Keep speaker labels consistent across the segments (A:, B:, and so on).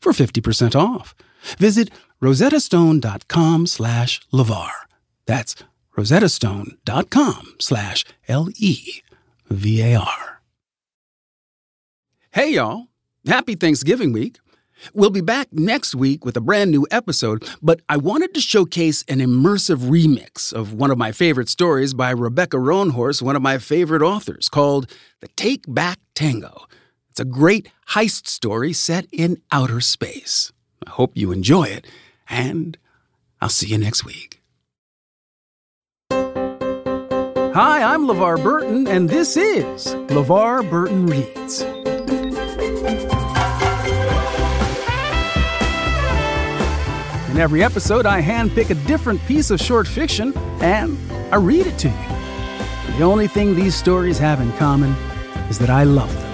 A: for 50% off. Visit rosettastone.com slash LeVar. That's rosettastone.com slash L-E-V-A-R. Hey, y'all. Happy Thanksgiving week. We'll be back next week with a brand new episode, but I wanted to showcase an immersive remix of one of my favorite stories by Rebecca Roanhorse, one of my favorite authors, called The Take Back Tango. It's a great heist story set in outer space. I hope you enjoy it, and I'll see you next week. Hi, I'm LeVar Burton, and this is LeVar Burton Reads. In every episode, I handpick a different piece of short fiction and I read it to you. The only thing these stories have in common is that I love them,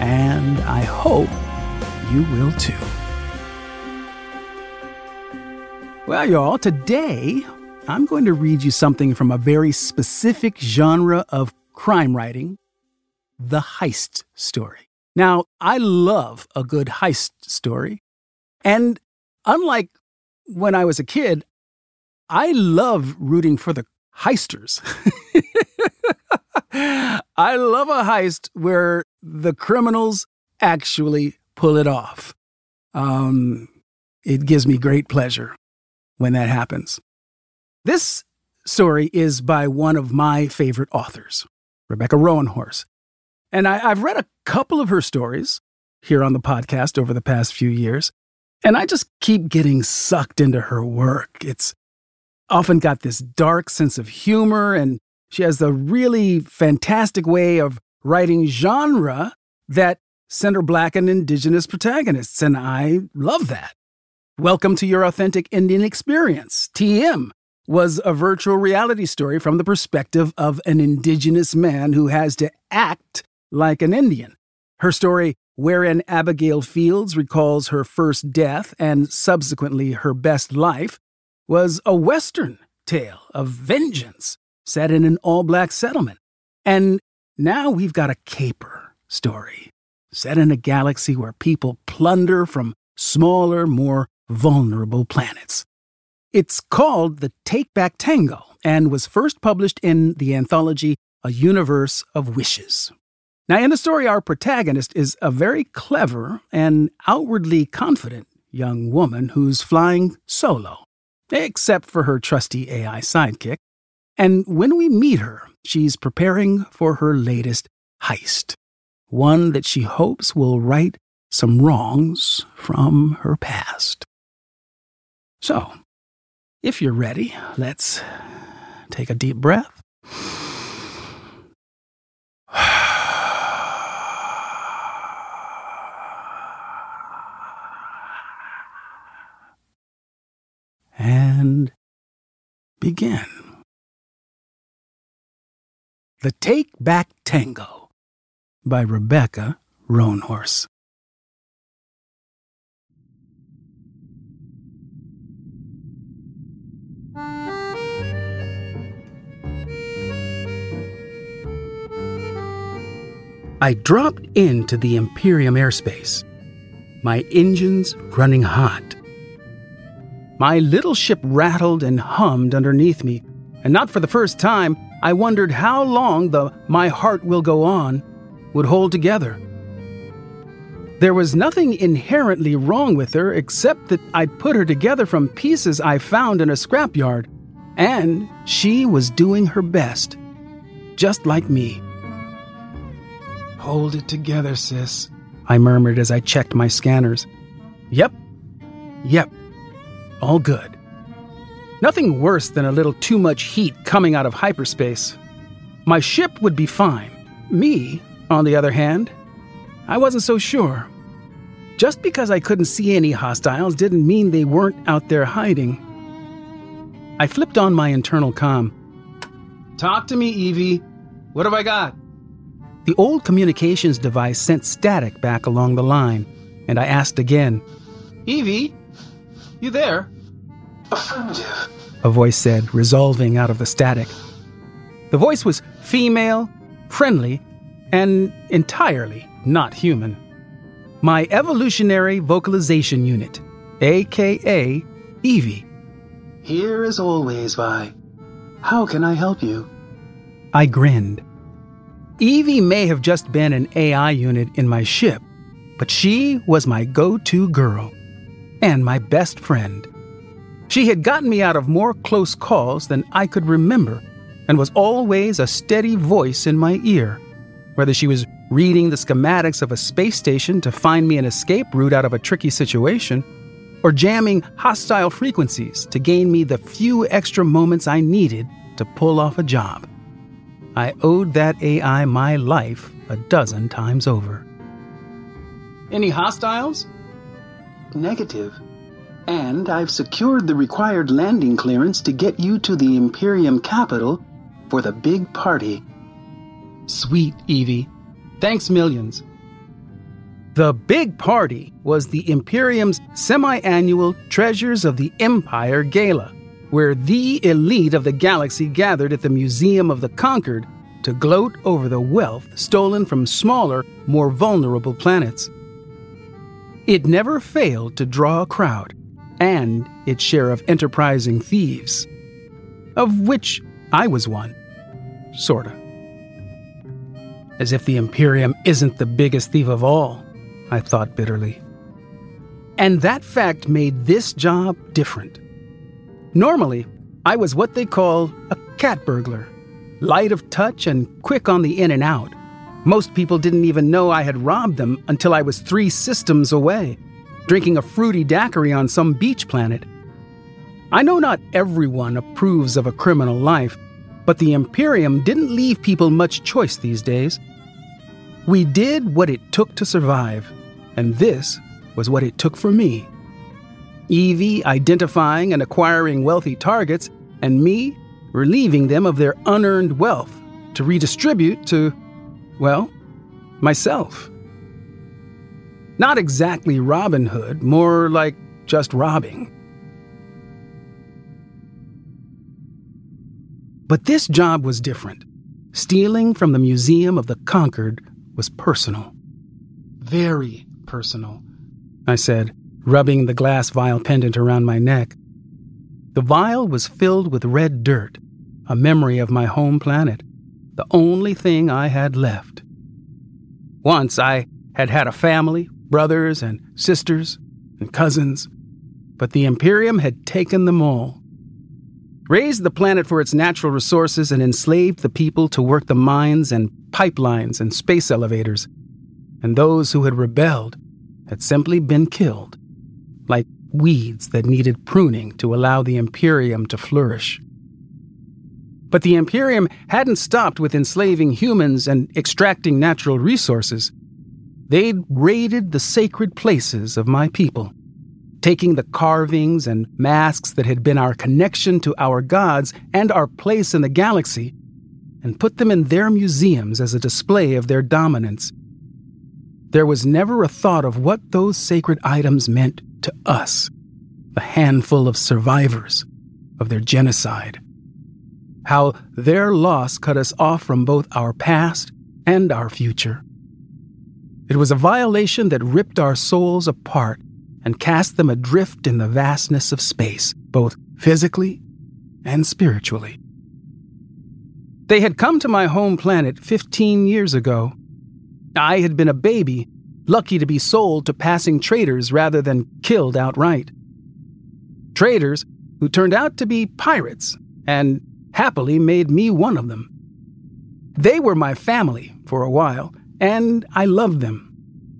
A: and I hope you will too. Well, y'all, today I'm going to read you something from a very specific genre of crime writing the heist story. Now, I love a good heist story, and unlike when I was a kid, I love rooting for the heisters. I love a heist where the criminals actually pull it off. Um, it gives me great pleasure when that happens. This story is by one of my favorite authors, Rebecca Roanhorse. And I, have read a couple of her stories here on the podcast over the past few years. And I just keep getting sucked into her work. It's often got this dark sense of humor, and she has a really fantastic way of writing genre that center black and indigenous protagonists, and I love that. Welcome to Your Authentic Indian Experience, TM, was a virtual reality story from the perspective of an indigenous man who has to act like an Indian. Her story, wherein Abigail Fields recalls her first death and subsequently her best life, was a Western tale of vengeance set in an all black settlement. And now we've got a caper story set in a galaxy where people plunder from smaller, more vulnerable planets. It's called The Take Back Tango and was first published in the anthology A Universe of Wishes. Now, in the story, our protagonist is a very clever and outwardly confident young woman who's flying solo, except for her trusty AI sidekick. And when we meet her, she's preparing for her latest heist, one that she hopes will right some wrongs from her past. So, if you're ready, let's take a deep breath. and begin. The Take Back Tango by Rebecca Roanhorse. I dropped into the Imperium airspace, my engines running hot. My little ship rattled and hummed underneath me, and not for the first time, I wondered how long the My Heart Will Go On would hold together. There was nothing inherently wrong with her except that I'd put her together from pieces I found in a scrapyard, and she was doing her best, just like me. Hold it together, sis, I murmured as I checked my scanners. Yep, yep, all good. Nothing worse than a little too much heat coming out of hyperspace. My ship would be fine. Me, on the other hand, I wasn't so sure. Just because I couldn't see any hostiles didn't mean they weren't out there hiding. I flipped on my internal com. Talk to me, Evie. What have I got? The old communications device sent static back along the line, and I asked again, Evie, you there?
B: Affirmative,
A: a voice said, resolving out of the static. The voice was female, friendly, and entirely not human. My evolutionary vocalization unit, aka Evie.
B: Here as always, Vi. How can I help you?
A: I grinned. Evie may have just been an AI unit in my ship, but she was my go to girl and my best friend. She had gotten me out of more close calls than I could remember and was always a steady voice in my ear. Whether she was reading the schematics of a space station to find me an escape route out of a tricky situation, or jamming hostile frequencies to gain me the few extra moments I needed to pull off a job. I owed that AI my life a dozen times over. Any hostiles?
B: Negative. And I've secured the required landing clearance to get you to the Imperium capital for the big party.
A: Sweet, Evie. Thanks millions. The big party was the Imperium's semi annual Treasures of the Empire Gala, where the elite of the galaxy gathered at the Museum of the Conquered to gloat over the wealth stolen from smaller, more vulnerable planets. It never failed to draw a crowd and its share of enterprising thieves, of which I was one. Sorta. As if the Imperium isn't the biggest thief of all, I thought bitterly. And that fact made this job different. Normally, I was what they call a cat burglar light of touch and quick on the in and out. Most people didn't even know I had robbed them until I was three systems away, drinking a fruity daiquiri on some beach planet. I know not everyone approves of a criminal life, but the Imperium didn't leave people much choice these days. We did what it took to survive, and this was what it took for me. Evie identifying and acquiring wealthy targets, and me relieving them of their unearned wealth to redistribute to, well, myself. Not exactly Robin Hood, more like just robbing. But this job was different. Stealing from the Museum of the Conquered was personal. Very personal, I said, rubbing the glass vial pendant around my neck. The vial was filled with red dirt, a memory of my home planet, the only thing I had left. Once I had had a family, brothers and sisters and cousins, but the Imperium had taken them all. Razed the planet for its natural resources and enslaved the people to work the mines and pipelines and space elevators. And those who had rebelled had simply been killed, like weeds that needed pruning to allow the Imperium to flourish. But the Imperium hadn't stopped with enslaving humans and extracting natural resources. They'd raided the sacred places of my people, taking the carvings and masks that had been our connection to our gods and our place in the galaxy, and put them in their museums as a display of their dominance. There was never a thought of what those sacred items meant to us, the handful of survivors of their genocide. How their loss cut us off from both our past and our future. It was a violation that ripped our souls apart and cast them adrift in the vastness of space, both physically and spiritually. They had come to my home planet 15 years ago. I had been a baby lucky to be sold to passing traders rather than killed outright. Traders who turned out to be pirates and happily made me one of them. They were my family for a while, and I loved them.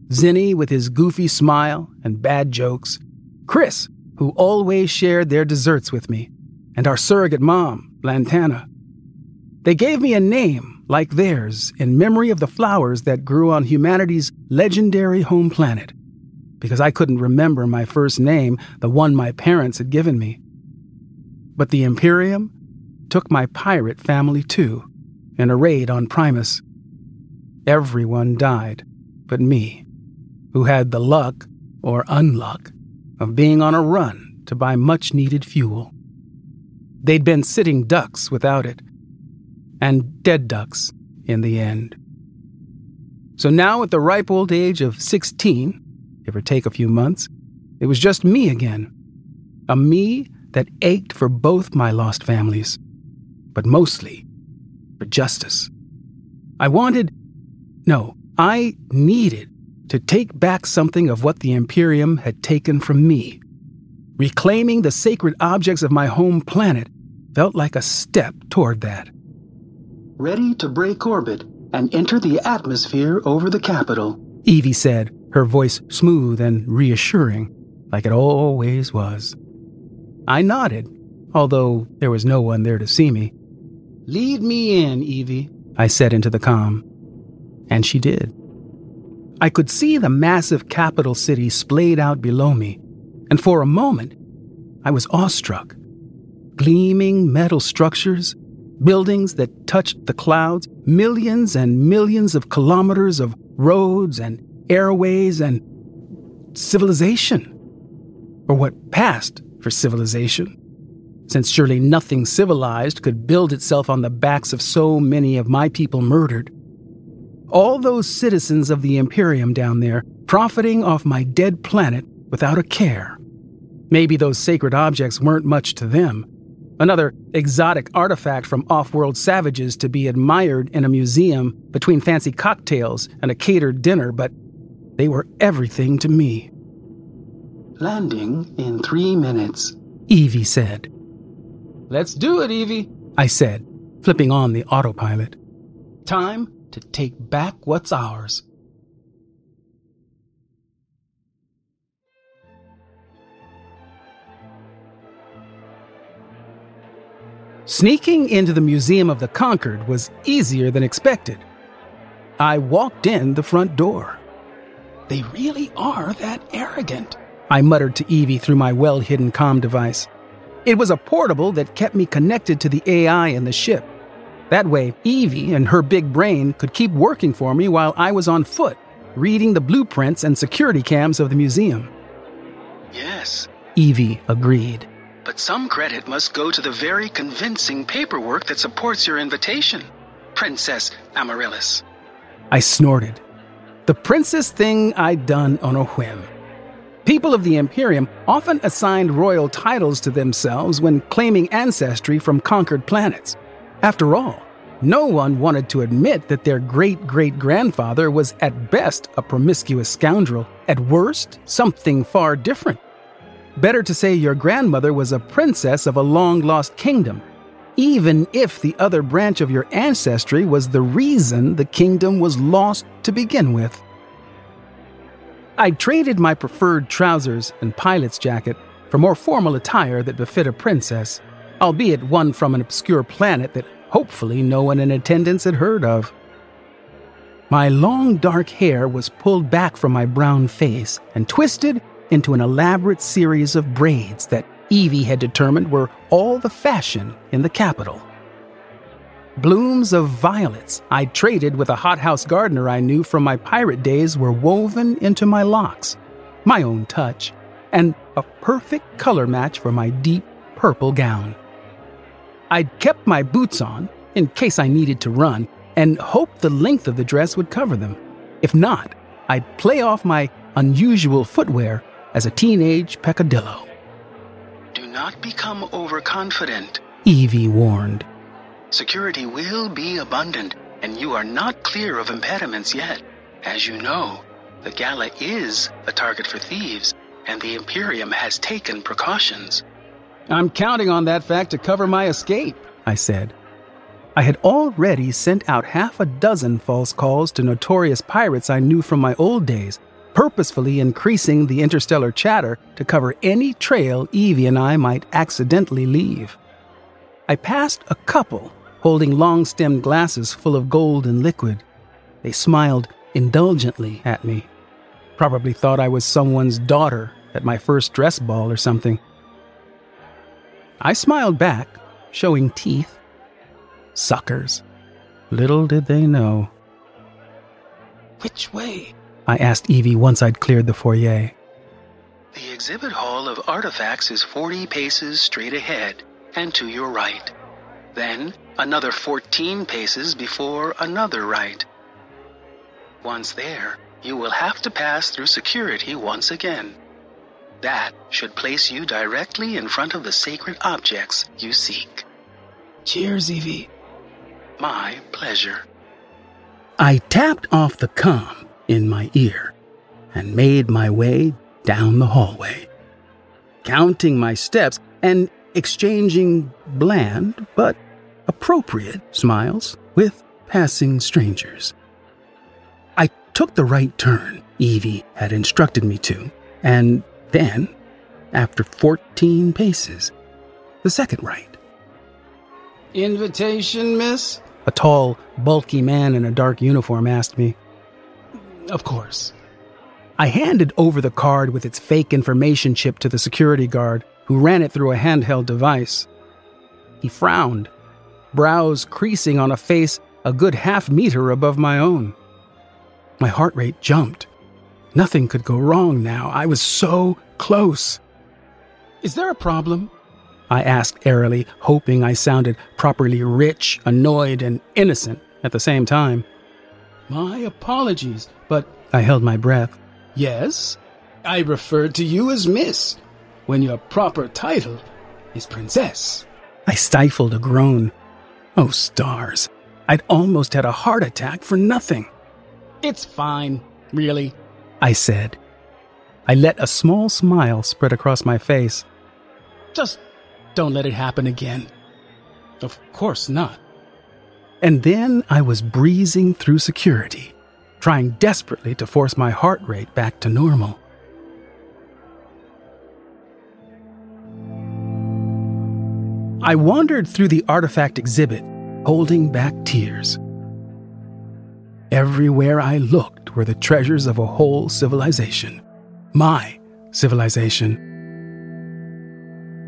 A: Zinni with his goofy smile and bad jokes, Chris, who always shared their desserts with me, and our surrogate mom, Lantana. They gave me a name like theirs, in memory of the flowers that grew on humanity's legendary home planet. because I couldn't remember my first name, the one my parents had given me. But the Imperium took my pirate family too, in a raid on Primus. Everyone died but me, who had the luck, or unluck, of being on a run to buy much needed fuel. They'd been sitting ducks without it, and dead ducks in the end. So now, at the ripe old age of 16, give or take a few months, it was just me again. A me that ached for both my lost families, but mostly for justice. I wanted, no, I needed to take back something of what the Imperium had taken from me. Reclaiming the sacred objects of my home planet felt like a step toward that.
B: Ready to break orbit and enter the atmosphere over the capital,
A: Evie said, her voice smooth and reassuring, like it always was. I nodded, although there was no one there to see me. Lead me in, Evie, I said into the com. And she did. I could see the massive capital city splayed out below me, and for a moment, I was awestruck. Gleaming metal structures, buildings that touched the clouds, millions and millions of kilometers of roads and airways and civilization. Or what passed for civilization, since surely nothing civilized could build itself on the backs of so many of my people murdered. All those citizens of the Imperium down there profiting off my dead planet without a care. Maybe those sacred objects weren't much to them, another exotic artifact from off world savages to be admired in a museum between fancy cocktails and a catered dinner, but they were everything to me.
B: Landing in three minutes,
A: Evie said. Let's do it, Evie, I said, flipping on the autopilot. Time to take back what's ours. Sneaking into the Museum of the Conquered was easier than expected. I walked in the front door. They really are that arrogant, I muttered to Evie through my well hidden comm device. It was a portable that kept me connected to the AI in the ship. That way, Evie and her big brain could keep working for me while I was on foot, reading the blueprints and security cams of the museum.
B: Yes,
A: Evie agreed.
B: But some credit must go to the very convincing paperwork that supports your invitation, Princess Amaryllis.
A: I snorted. The princess thing I'd done on a whim. People of the Imperium often assigned royal titles to themselves when claiming ancestry from conquered planets. After all, no one wanted to admit that their great great grandfather was at best a promiscuous scoundrel, at worst, something far different. Better to say your grandmother was a princess of a long lost kingdom, even if the other branch of your ancestry was the reason the kingdom was lost to begin with. I traded my preferred trousers and pilot's jacket for more formal attire that befit a princess, albeit one from an obscure planet that hopefully no one in attendance had heard of. My long dark hair was pulled back from my brown face and twisted into an elaborate series of braids that Evie had determined were all the fashion in the capital. Blooms of violets I traded with a hothouse gardener I knew from my pirate days were woven into my locks, my own touch, and a perfect color match for my deep purple gown. I'd kept my boots on in case I needed to run and hoped the length of the dress would cover them. If not, I'd play off my unusual footwear as a teenage peccadillo.
B: Do not become overconfident,
A: Evie warned.
B: Security will be abundant, and you are not clear of impediments yet. As you know, the gala is a target for thieves, and the Imperium has taken precautions.
A: I'm counting on that fact to cover my escape, I said. I had already sent out half a dozen false calls to notorious pirates I knew from my old days, purposefully increasing the interstellar chatter to cover any trail Evie and I might accidentally leave. I passed a couple holding long stemmed glasses full of gold and liquid. They smiled indulgently at me. Probably thought I was someone's daughter at my first dress ball or something. I smiled back, showing teeth. Suckers. Little did they know.
B: Which way?
A: I asked Evie once I'd cleared the foyer.
B: The exhibit hall of artifacts is 40 paces straight ahead and to your right. Then another 14 paces before another right. Once there, you will have to pass through security once again. That should place you directly in front of the sacred objects you seek.
A: Cheers, Evie.
B: My pleasure.
A: I tapped off the com in my ear and made my way down the hallway, counting my steps and exchanging bland but appropriate smiles with passing strangers. I took the right turn Evie had instructed me to, and then, after 14 paces, the second right.
C: Invitation, miss?
A: A tall, bulky man in a dark uniform asked me.
C: Of course.
A: I handed over the card with its fake information chip to the security guard, who ran it through a handheld device. He frowned, brows creasing on a face a good half meter above my own. My heart rate jumped. Nothing could go wrong now. I was so close.
C: Is there a problem?
A: I asked airily, hoping I sounded properly rich, annoyed, and innocent at the same time.
C: My apologies, but
A: I held my breath.
C: yes, I referred to you as Miss, when your proper title is Princess.
A: I stifled a groan. Oh, stars. I'd almost had a heart attack for nothing,
C: It's fine, really.
A: I said. I let a small smile spread across my face.
C: Just don't let it happen again. Of course not.
A: And then I was breezing through security, trying desperately to force my heart rate back to normal. I wandered through the artifact exhibit, holding back tears. Everywhere I looked were the treasures of a whole civilization. My civilization.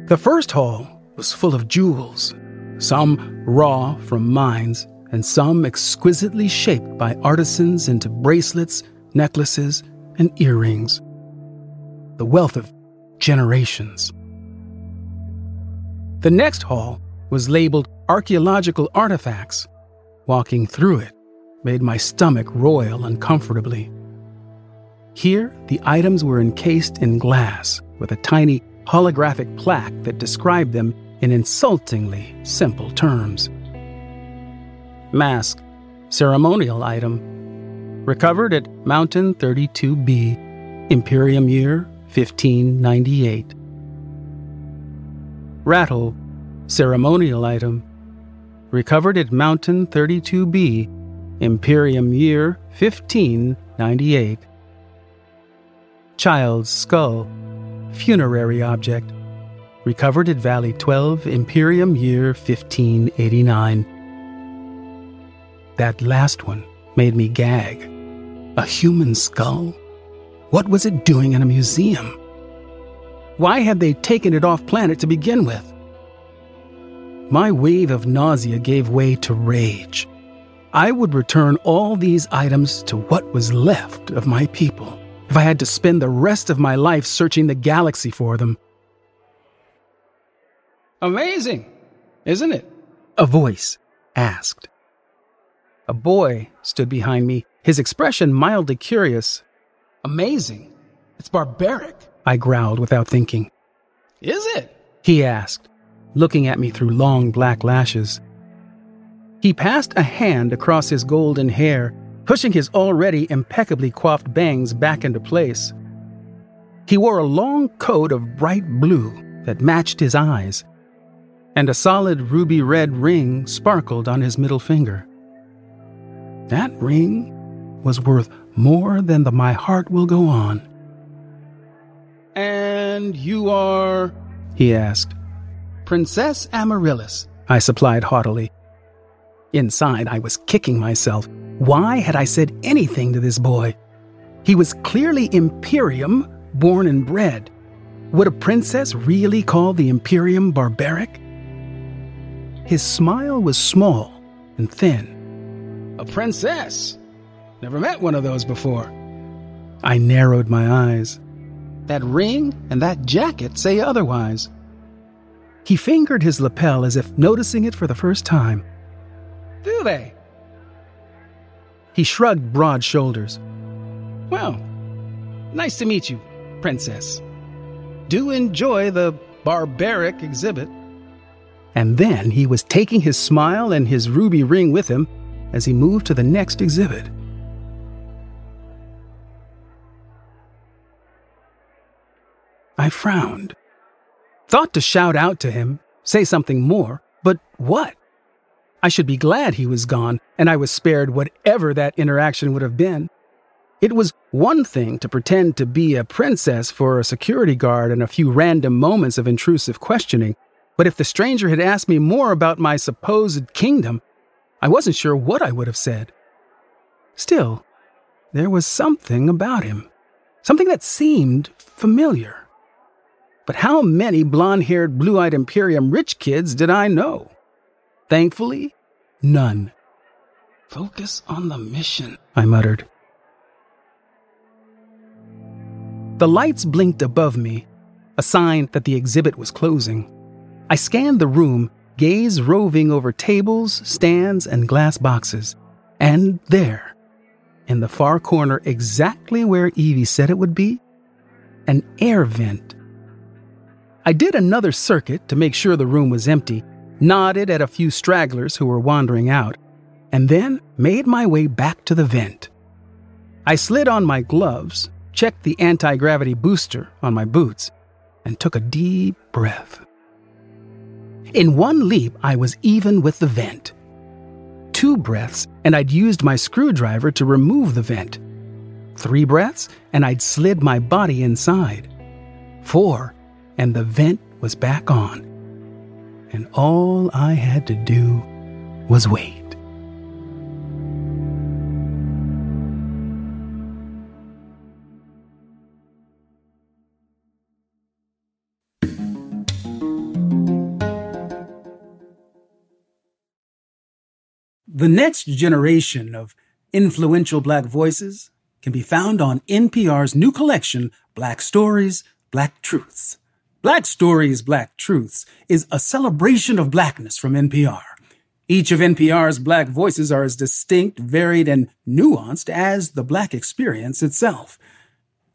A: The first hall was full of jewels, some raw from mines, and some exquisitely shaped by artisans into bracelets, necklaces, and earrings. The wealth of generations. The next hall was labeled Archaeological Artifacts. Walking through it made my stomach roil uncomfortably. Here, the items were encased in glass with a tiny holographic plaque that described them in insultingly simple terms. Mask, ceremonial item, recovered at Mountain 32B, Imperium year 1598. Rattle, ceremonial item, recovered at Mountain 32B, Imperium year 1598. Child's skull, funerary object, recovered at Valley 12, Imperium year 1589. That last one made me gag. A human skull? What was it doing in a museum? Why had they taken it off planet to begin with? My wave of nausea gave way to rage. I would return all these items to what was left of my people if I had to spend the rest of my life searching the galaxy for them.
C: Amazing, isn't it?
A: A voice asked. A boy stood behind me, his expression mildly curious.
C: Amazing. It's barbaric.
A: I growled without thinking.
C: Is it?
A: He asked, looking at me through long black lashes. He passed a hand across his golden hair, pushing his already impeccably coiffed bangs back into place. He wore a long coat of bright blue that matched his eyes, and a solid ruby red ring sparkled on his middle finger. That ring was worth more than the my heart will go on,
C: And you are
A: he asked.
C: Princess Amaryllis.
A: I supplied haughtily. Inside, I was kicking myself. Why had I said anything to this boy? He was clearly Imperium, born and bred. Would a princess really call the Imperium barbaric? His smile was small and thin.
C: A princess? Never met one of those before.
A: I narrowed my eyes.
C: That ring and that jacket say otherwise.
A: He fingered his lapel as if noticing it for the first time.
C: Do they?
A: He shrugged broad shoulders.
C: Well, nice to meet you, Princess. Do enjoy the barbaric exhibit.
A: And then he was taking his smile and his ruby ring with him as he moved to the next exhibit. I frowned. Thought to shout out to him, say something more, but what? I should be glad he was gone and I was spared whatever that interaction would have been. It was one thing to pretend to be a princess for a security guard and a few random moments of intrusive questioning, but if the stranger had asked me more about my supposed kingdom, I wasn't sure what I would have said. Still, there was something about him, something that seemed familiar. But how many blond haired, blue eyed Imperium rich kids did I know? Thankfully, none.
C: Focus on the mission,
A: I muttered. The lights blinked above me, a sign that the exhibit was closing. I scanned the room, gaze roving over tables, stands, and glass boxes. And there, in the far corner, exactly where Evie said it would be, an air vent I did another circuit to make sure the room was empty, nodded at a few stragglers who were wandering out, and then made my way back to the vent. I slid on my gloves, checked the anti gravity booster on my boots, and took a deep breath. In one leap, I was even with the vent. Two breaths, and I'd used my screwdriver to remove the vent. Three breaths, and I'd slid my body inside. Four, and the vent was back on. And all I had to do was wait. The next generation of influential Black voices can be found on NPR's new collection, Black Stories, Black Truths. Black Stories, Black Truths is a celebration of blackness from NPR. Each of NPR's black voices are as distinct, varied, and nuanced as the black experience itself.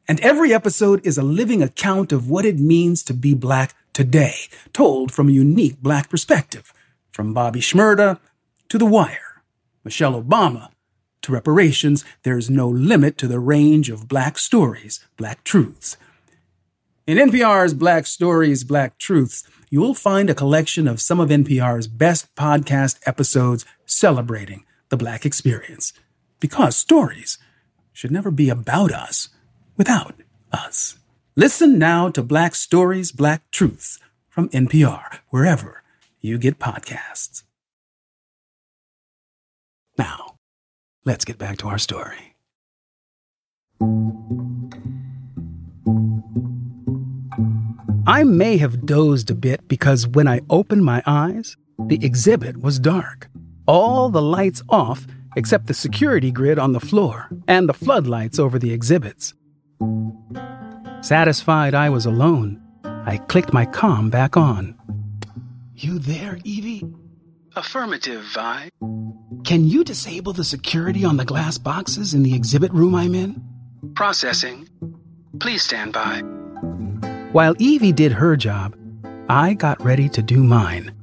A: And every episode is a living account of what it means to be black today, told from a unique black perspective. From Bobby Shmurda to The Wire, Michelle Obama to reparations, there's no limit to the range of black stories, black truths. In NPR's Black Stories, Black Truths, you will find a collection of some of NPR's best podcast episodes celebrating the Black experience. Because stories should never be about us without us. Listen now to Black Stories, Black Truths from NPR, wherever you get podcasts. Now, let's get back to our story. I may have dozed a bit because when I opened my eyes, the exhibit was dark. All the lights off except the security grid on the floor and the floodlights over the exhibits. Satisfied I was alone, I clicked my comm back on.
C: You there, Evie?
B: Affirmative, Vi.
C: Can you disable the security on the glass boxes in the exhibit room I'm in?
B: Processing. Please stand by.
A: While Evie did her job, I got ready to do mine.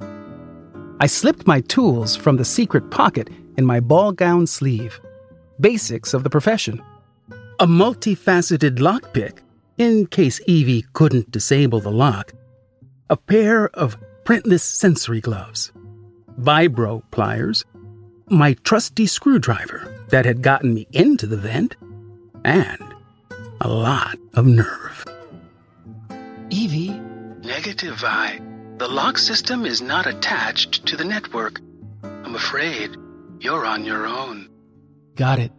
A: I slipped my tools from the secret pocket in my ball gown sleeve. Basics of the profession. A multifaceted lockpick, in case Evie couldn't disable the lock. A pair of printless sensory gloves. Vibro pliers. My trusty screwdriver that had gotten me into the vent. And a lot of nerve.
C: Evie?
B: Negative, Vi. The lock system is not attached to the network. I'm afraid you're on your own.
C: Got it.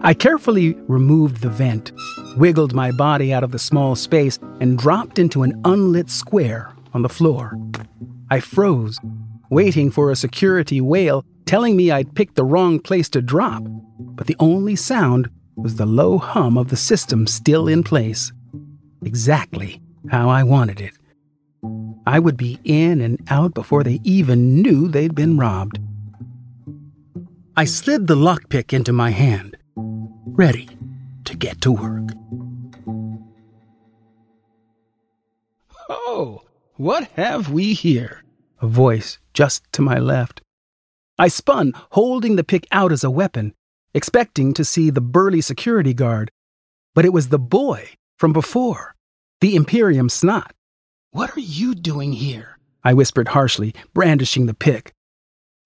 A: I carefully removed the vent, wiggled my body out of the small space, and dropped into an unlit square on the floor. I froze, waiting for a security wail telling me I'd picked the wrong place to drop, but the only sound was the low hum of the system still in place. Exactly how I wanted it. I would be in and out before they even knew they'd been robbed. I slid the lockpick into my hand, ready to get to work.
C: Oh, what have we here?
A: A voice just to my left. I spun, holding the pick out as a weapon, expecting to see the burly security guard. But it was the boy from before, the Imperium snot.
C: What are you doing here?
A: I whispered harshly, brandishing the pick.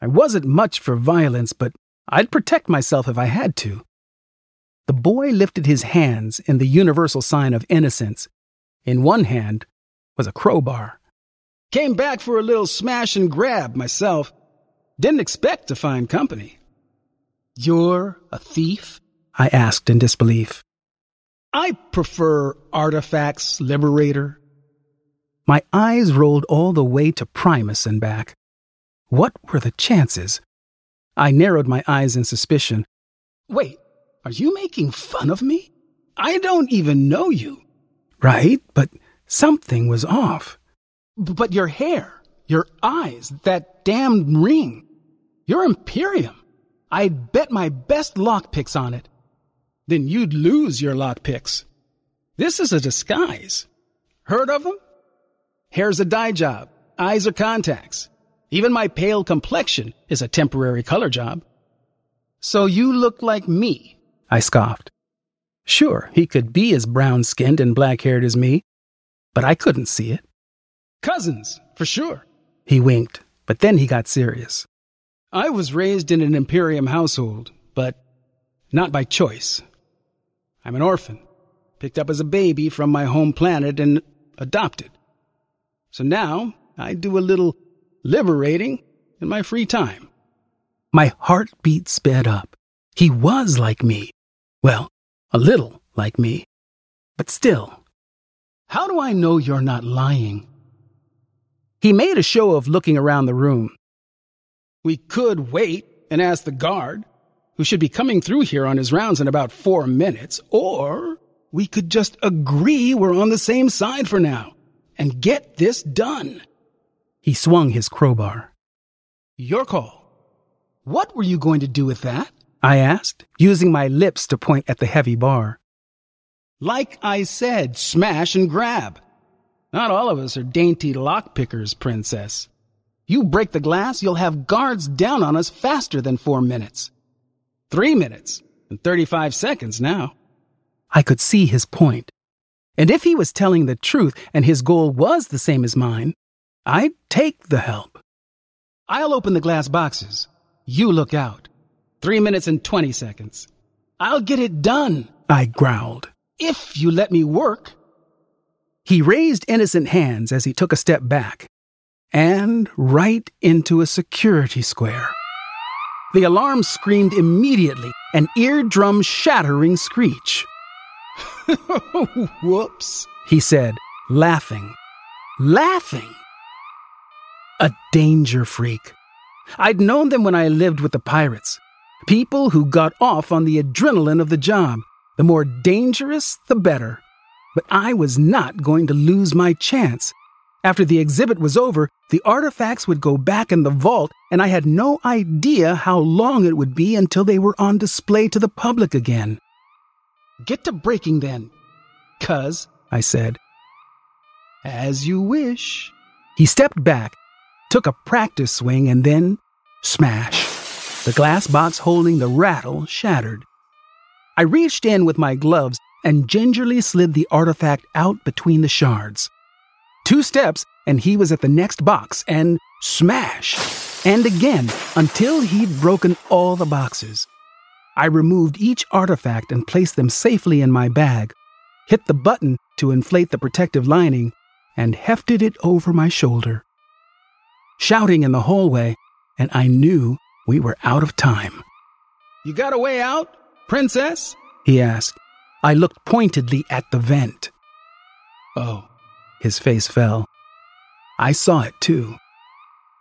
A: I wasn't much for violence, but I'd protect myself if I had to. The boy lifted his hands in the universal sign of innocence. In one hand was a crowbar.
C: Came back for a little smash and grab myself. Didn't expect to find company. You're a thief?
A: I asked in disbelief.
C: I prefer artifacts, Liberator.
A: My eyes rolled all the way to Primus and back. What were the chances? I narrowed my eyes in suspicion.
C: Wait, are you making fun of me? I don't even know you.
A: Right, but something was off.
C: But your hair, your eyes, that damned ring. You're Imperium. I'd bet my best lockpicks on it. Then you'd lose your lockpicks. This is a disguise. Heard of them? Hair's a dye job. Eyes are contacts. Even my pale complexion is a temporary color job. So you look like me.
A: I scoffed. Sure, he could be as brown skinned and black haired as me, but I couldn't see it.
C: Cousins, for sure.
A: He winked, but then he got serious.
C: I was raised in an Imperium household, but not by choice. I'm an orphan, picked up as a baby from my home planet and adopted. So now I do a little liberating in my free time.
A: My heartbeat sped up. He was like me. Well, a little like me. But still.
C: How do I know you're not lying?
A: He made a show of looking around the room.
C: We could wait and ask the guard, who should be coming through here on his rounds in about four minutes, or we could just agree we're on the same side for now and get this done.
A: He swung his crowbar.
C: Your call. What were you going to do with that?
A: I asked, using my lips to point at the heavy bar.
C: Like I said, smash and grab. Not all of us are dainty lockpickers, Princess. You break the glass, you'll have guards down on us faster than four minutes. Three minutes and 35 seconds now.
A: I could see his point. And if he was telling the truth and his goal was the same as mine, I'd take the help.
C: I'll open the glass boxes. You look out. Three minutes and 20 seconds. I'll get it done.
A: I growled.
C: If you let me work.
A: He raised innocent hands as he took a step back and right into a security square. The alarm screamed immediately, an eardrum shattering screech.
C: Whoops,
A: he said, laughing. Laughing! A danger freak. I'd known them when I lived with the pirates. People who got off on the adrenaline of the job. The more dangerous, the better. But I was not going to lose my chance. After the exhibit was over, the artifacts would go back in the vault, and I had no idea how long it would be until they were on display to the public again.
C: Get to breaking then, cuz,
A: I said.
C: As you wish.
A: He stepped back, took a practice swing, and then smash. The glass box holding the rattle shattered. I reached in with my gloves and gingerly slid the artifact out between the shards. Two steps, and he was at the next box, and smash! And again, until he'd broken all the boxes. I removed each artifact and placed them safely in my bag, hit the button to inflate the protective lining, and hefted it over my shoulder. Shouting in the hallway, and I knew we were out of time.
C: You got a way out? Princess?
A: he asked. I looked pointedly at the vent.
C: Oh,
A: His face fell. I saw it too.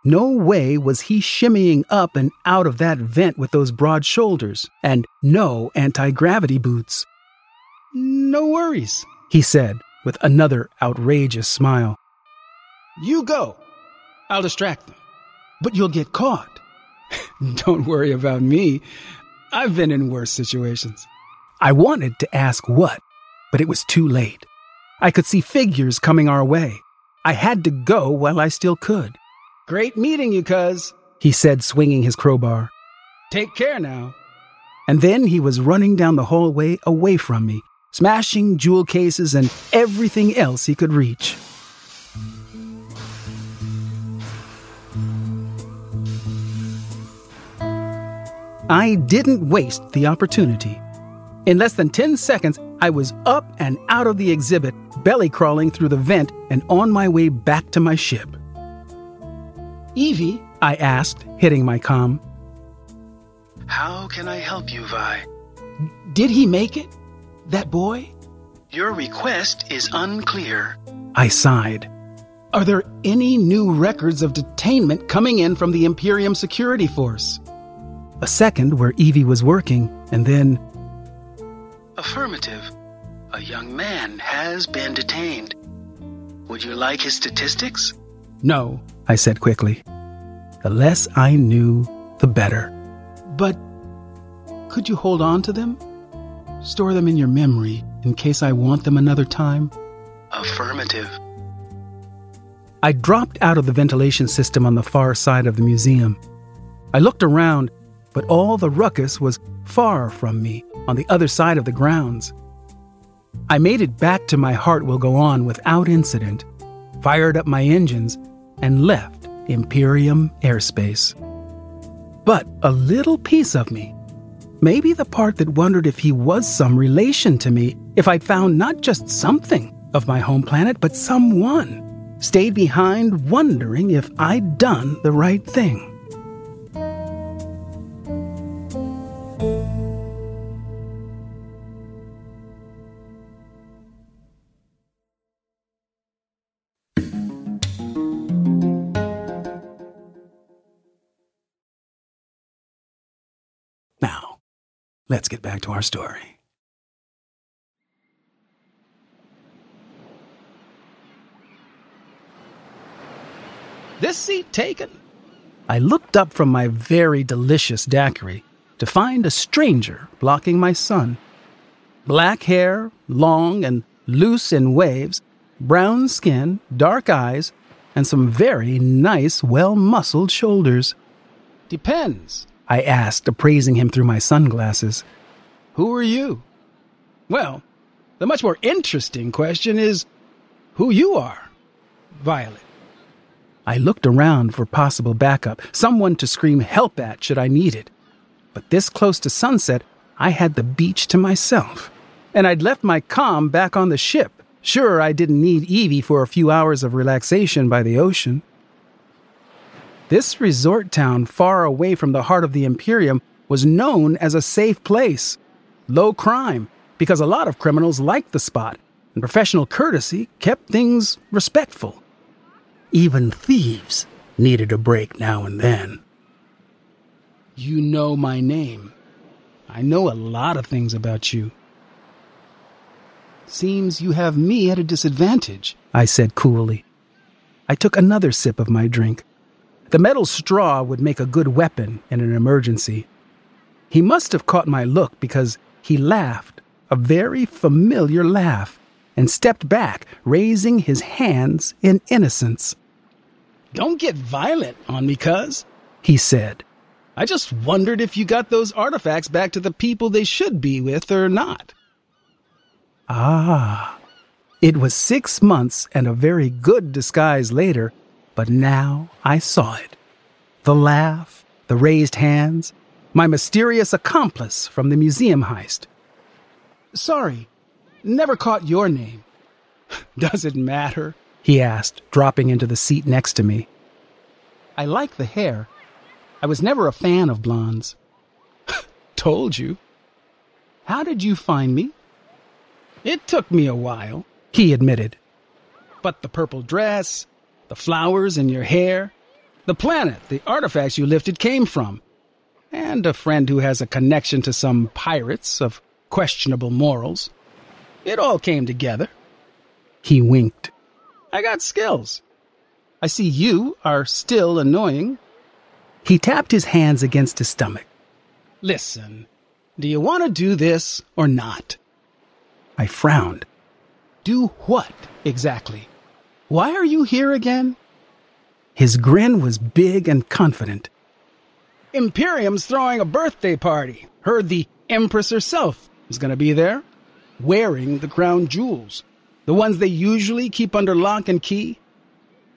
A: No way was he shimmying up and out of that vent with those broad shoulders, and no anti gravity boots.
C: no worries.
A: He said with another outrageous smile.
C: You go. I'll distract them. But you'll get caught. Don't worry about me. I've been in worse situations.
A: I wanted to ask what, but it was too late. I could see figures coming our way. I had to go while I still could.
C: Great meeting you, cuz.
A: He said, swinging his crowbar.
C: Take care now.
A: And then he was running down the hallway away from me, smashing jewel cases and everything else he could reach. I didn't waste the opportunity. In less than 10 seconds, I was up and out of the exhibit, belly crawling through the vent and on my way back to my ship.
C: Evie,
A: I asked, hitting my comm.
B: How can I help you, Vi?
C: did he make it? That boy?
B: Your request is unclear.
A: I sighed.
C: Are there any new records of detainment coming in from the Imperium Security Force?
A: A second where Evie was working, and then
B: Affirmative. A young man has been detained. Would you like his statistics?
C: No.
A: I said quickly. The less I knew, the better.
C: But could you hold on to them? Store them in your memory in case I want them another time?
B: Affirmative.
A: I dropped out of the ventilation system on the far side of the museum. I looked around, but all the ruckus was far from me on the other side of the grounds. I made it back to my heart will go on without incident, fired up my engines, and left Imperium airspace. But a little piece of me, maybe the part that wondered if he was some relation to me, if I'd found not just something of my home planet, but someone, stayed behind wondering if I'd done the right thing. Let's get back to our story.
C: This seat taken?
A: I looked up from my very delicious daiquiri to find a stranger blocking my sun. Black hair, long and loose in waves, brown skin, dark eyes, and some very nice, well muscled shoulders.
C: Depends.
A: I asked, appraising him through my sunglasses.
C: Who are you? Well, the much more interesting question is who you are, Violet.
A: I looked around for possible backup, someone to scream help at should I need it. But this close to sunset, I had the beach to myself. And I'd left my comm back on the ship. Sure, I didn't need Evie for a few hours of relaxation by the ocean. This resort town, far away from the heart of the Imperium, was known as a safe place. Low crime, because a lot of criminals liked the spot, and professional courtesy kept things respectful. Even thieves needed a break now and then.
C: You know my name. I know a lot of things about you. Seems you have me at a disadvantage.
A: I said coolly. I took another sip of my drink. The metal straw would make a good weapon in an emergency. He must have caught my look because he laughed, a very familiar laugh, and stepped back, raising his hands in innocence.
C: Don't get violent on me, cuz.
A: He said,
C: I just wondered if you got those artifacts back to the people they should be with or not.
A: Ah. It was six months and a very good disguise later, but now I saw it. The laugh, the raised hands, my mysterious accomplice from the museum heist.
C: Sorry, never caught your name. Does it matter?
A: He asked, dropping into the seat next to me.
C: I like the hair. I was never a fan of blondes. Told you.
A: How did you find me? It took me a while, he admitted. But the purple dress, the flowers in your hair, the planet the artifacts you lifted came from, and a friend who has a connection to some pirates of questionable morals. It all came together. He winked. I got skills. I see you are still annoying. He tapped his hands against his stomach. Listen, do you want to do this or not? I frowned. Do what exactly? Why are you here again? His grin was big and confident. Imperium's throwing a birthday party. Heard the Empress herself is going to be there, wearing the crown jewels, the ones they usually keep under lock and key.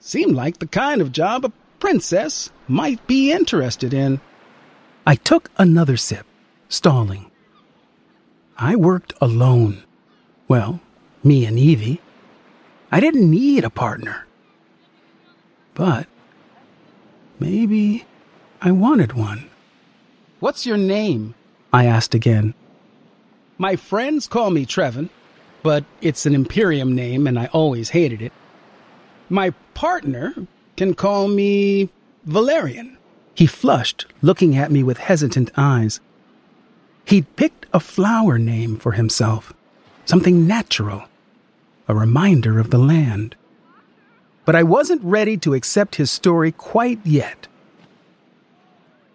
A: Seemed like the kind of job a princess might be interested in. I took another sip, stalling. I worked alone. Well, me and Evie. I didn't need a partner. But maybe I wanted one. What's your name? I asked again. My friends call me Trevin, but it's an Imperium name and I always hated it. My partner can call me Valerian. He flushed, looking at me with hesitant eyes. He'd picked a flower name for himself, something natural, a reminder of the land. But I wasn't ready to accept his story quite yet.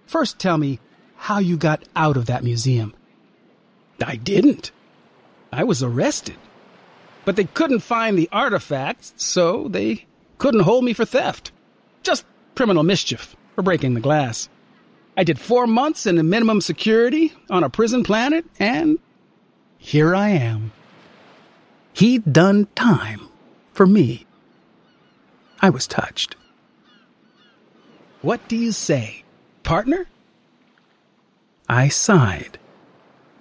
A: First, tell me how you got out of that museum. I didn't. I was arrested. But they couldn't find the artifacts, so they couldn't hold me for theft. Just criminal mischief for breaking the glass. I did four months in minimum security on a prison planet, and here I am. He'd done time for me. I was touched. What do you say, partner? I sighed.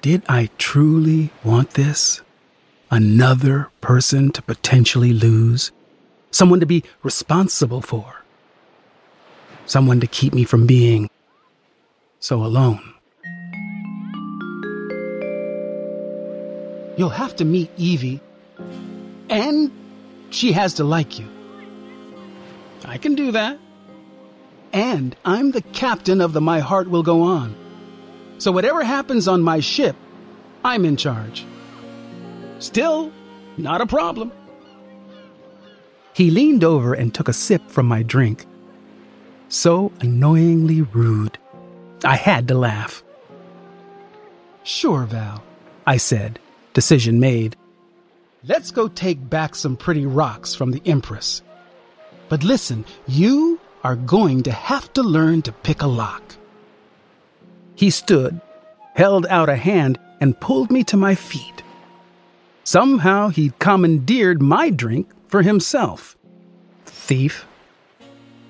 A: Did I truly want this? Another person to potentially lose? Someone to be responsible for? Someone to keep me from being so alone? You'll have to meet Evie, and she has to like you. I can do that. And I'm the captain of the My Heart Will Go On. So whatever happens on my ship, I'm in charge. Still, not a problem. He leaned over and took a sip from my drink. So annoyingly rude. I had to laugh. Sure, Val, I said, decision made. Let's go take back some pretty rocks from the Empress. But listen, you are going to have to learn to pick a lock. He stood, held out a hand, and pulled me to my feet. Somehow he'd commandeered my drink for himself. Thief.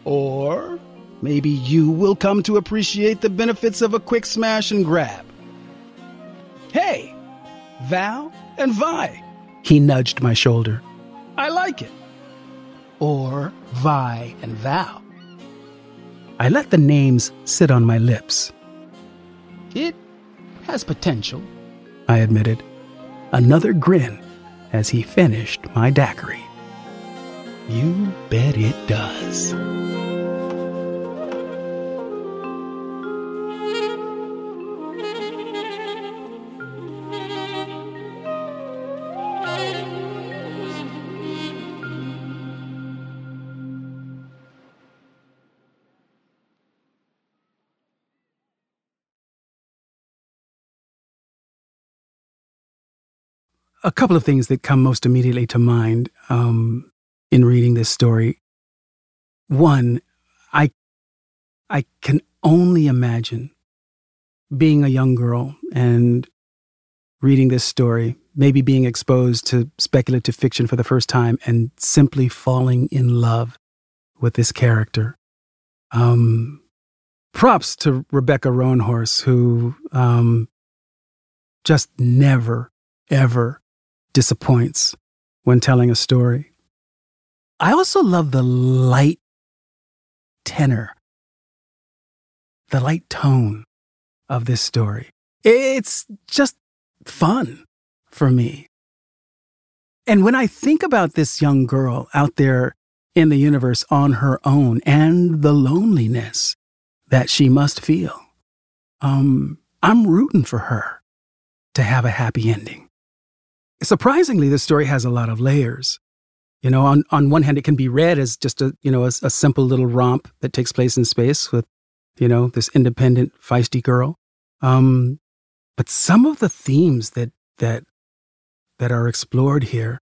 A: Or maybe you will come to appreciate the benefits of a quick smash and grab. Hey, Val and Vi. He nudged my shoulder. I like it. Or Vi and Val. I let the names sit on my lips. It has potential, I admitted. Another grin as he finished my daiquiri. You bet it does. A couple of things that come most immediately to mind um, in reading this story. One, I, I can only imagine being a young girl and reading this story, maybe being exposed to speculative fiction for the first time and simply falling in love with this character. Um, props to Rebecca Roanhorse, who um, just never, ever disappoints when telling a story. I also love the light tenor, the light tone of this story. It's just fun for me. And when I think about this young girl out there in the universe on her own and the loneliness that she must feel, um, I'm rooting for her to have a happy ending. Surprisingly, this story has a lot of layers. You know, on, on one hand, it can be read as just a, you know, a, a simple little romp that takes place in space with, you know, this independent, feisty girl. Um, but some of the themes that, that that are explored here,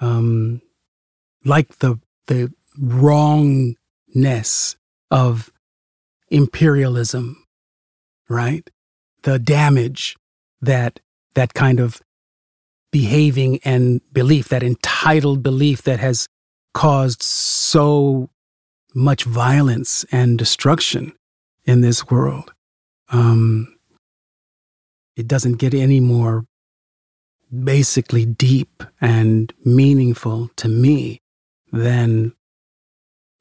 A: um, like the the wrongness of imperialism, right? The damage that that kind of behaving and belief, that entitled belief that has caused so much violence and destruction in this world. Um, it doesn't get any more basically deep and meaningful to me than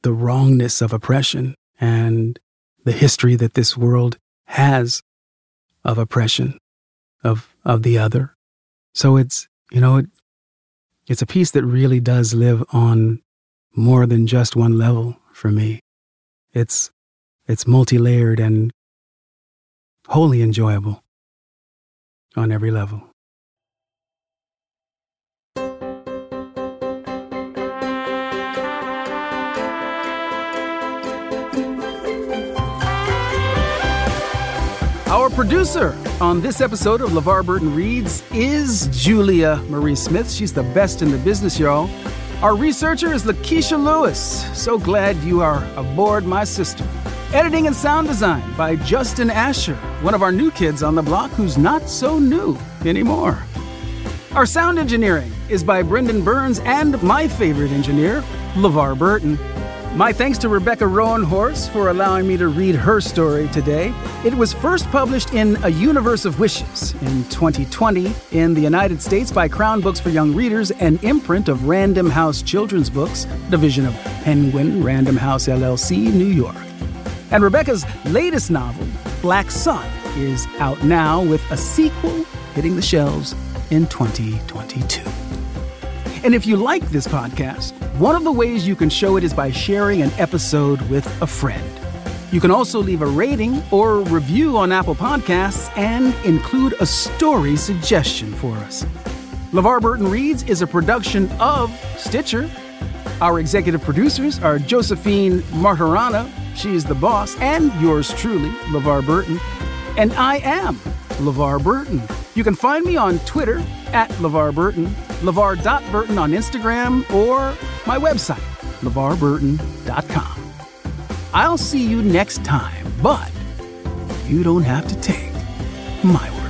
A: the wrongness of oppression and the history that this world has of oppression of of the other so it's you know it, it's a piece that really does live on more than just one level for me. It's it's multi-layered and wholly enjoyable on every level Our producer on this episode of LeVar Burton Reads is Julia Marie Smith. She's the best in the business, y'all. Our researcher is Lakeisha Lewis. So glad you are aboard, my sister. Editing and sound design by Justin Asher, one of our new kids on the block who's not so new anymore. Our sound engineering is by Brendan Burns and my favorite engineer, LeVar Burton. My thanks to Rebecca Roanhorse for allowing me to read her story today. It was first published in A Universe of Wishes in 2020 in the United States by Crown Books for Young Readers, an imprint of Random House Children's Books, division of Penguin Random House LLC, New York. And Rebecca's latest novel, Black Sun, is out now with a sequel hitting the shelves in 2022. And if you like this podcast, one of the ways you can show it is by sharing an episode with a friend. You can also leave a rating or review on Apple Podcasts and include a story suggestion for us. LeVar Burton Reads is a production of Stitcher. Our executive producers are Josephine Martirana, she is the boss, and yours truly, LeVar Burton. And I am LeVar Burton. You can find me on Twitter at LeVar Burton, LeVar.Burton on Instagram, or my website, LeVarBurton.com. I'll see you next time, but you don't have to take my word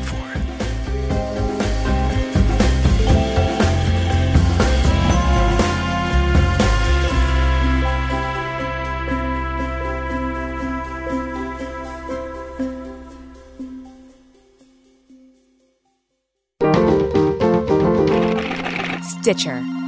D: Stitcher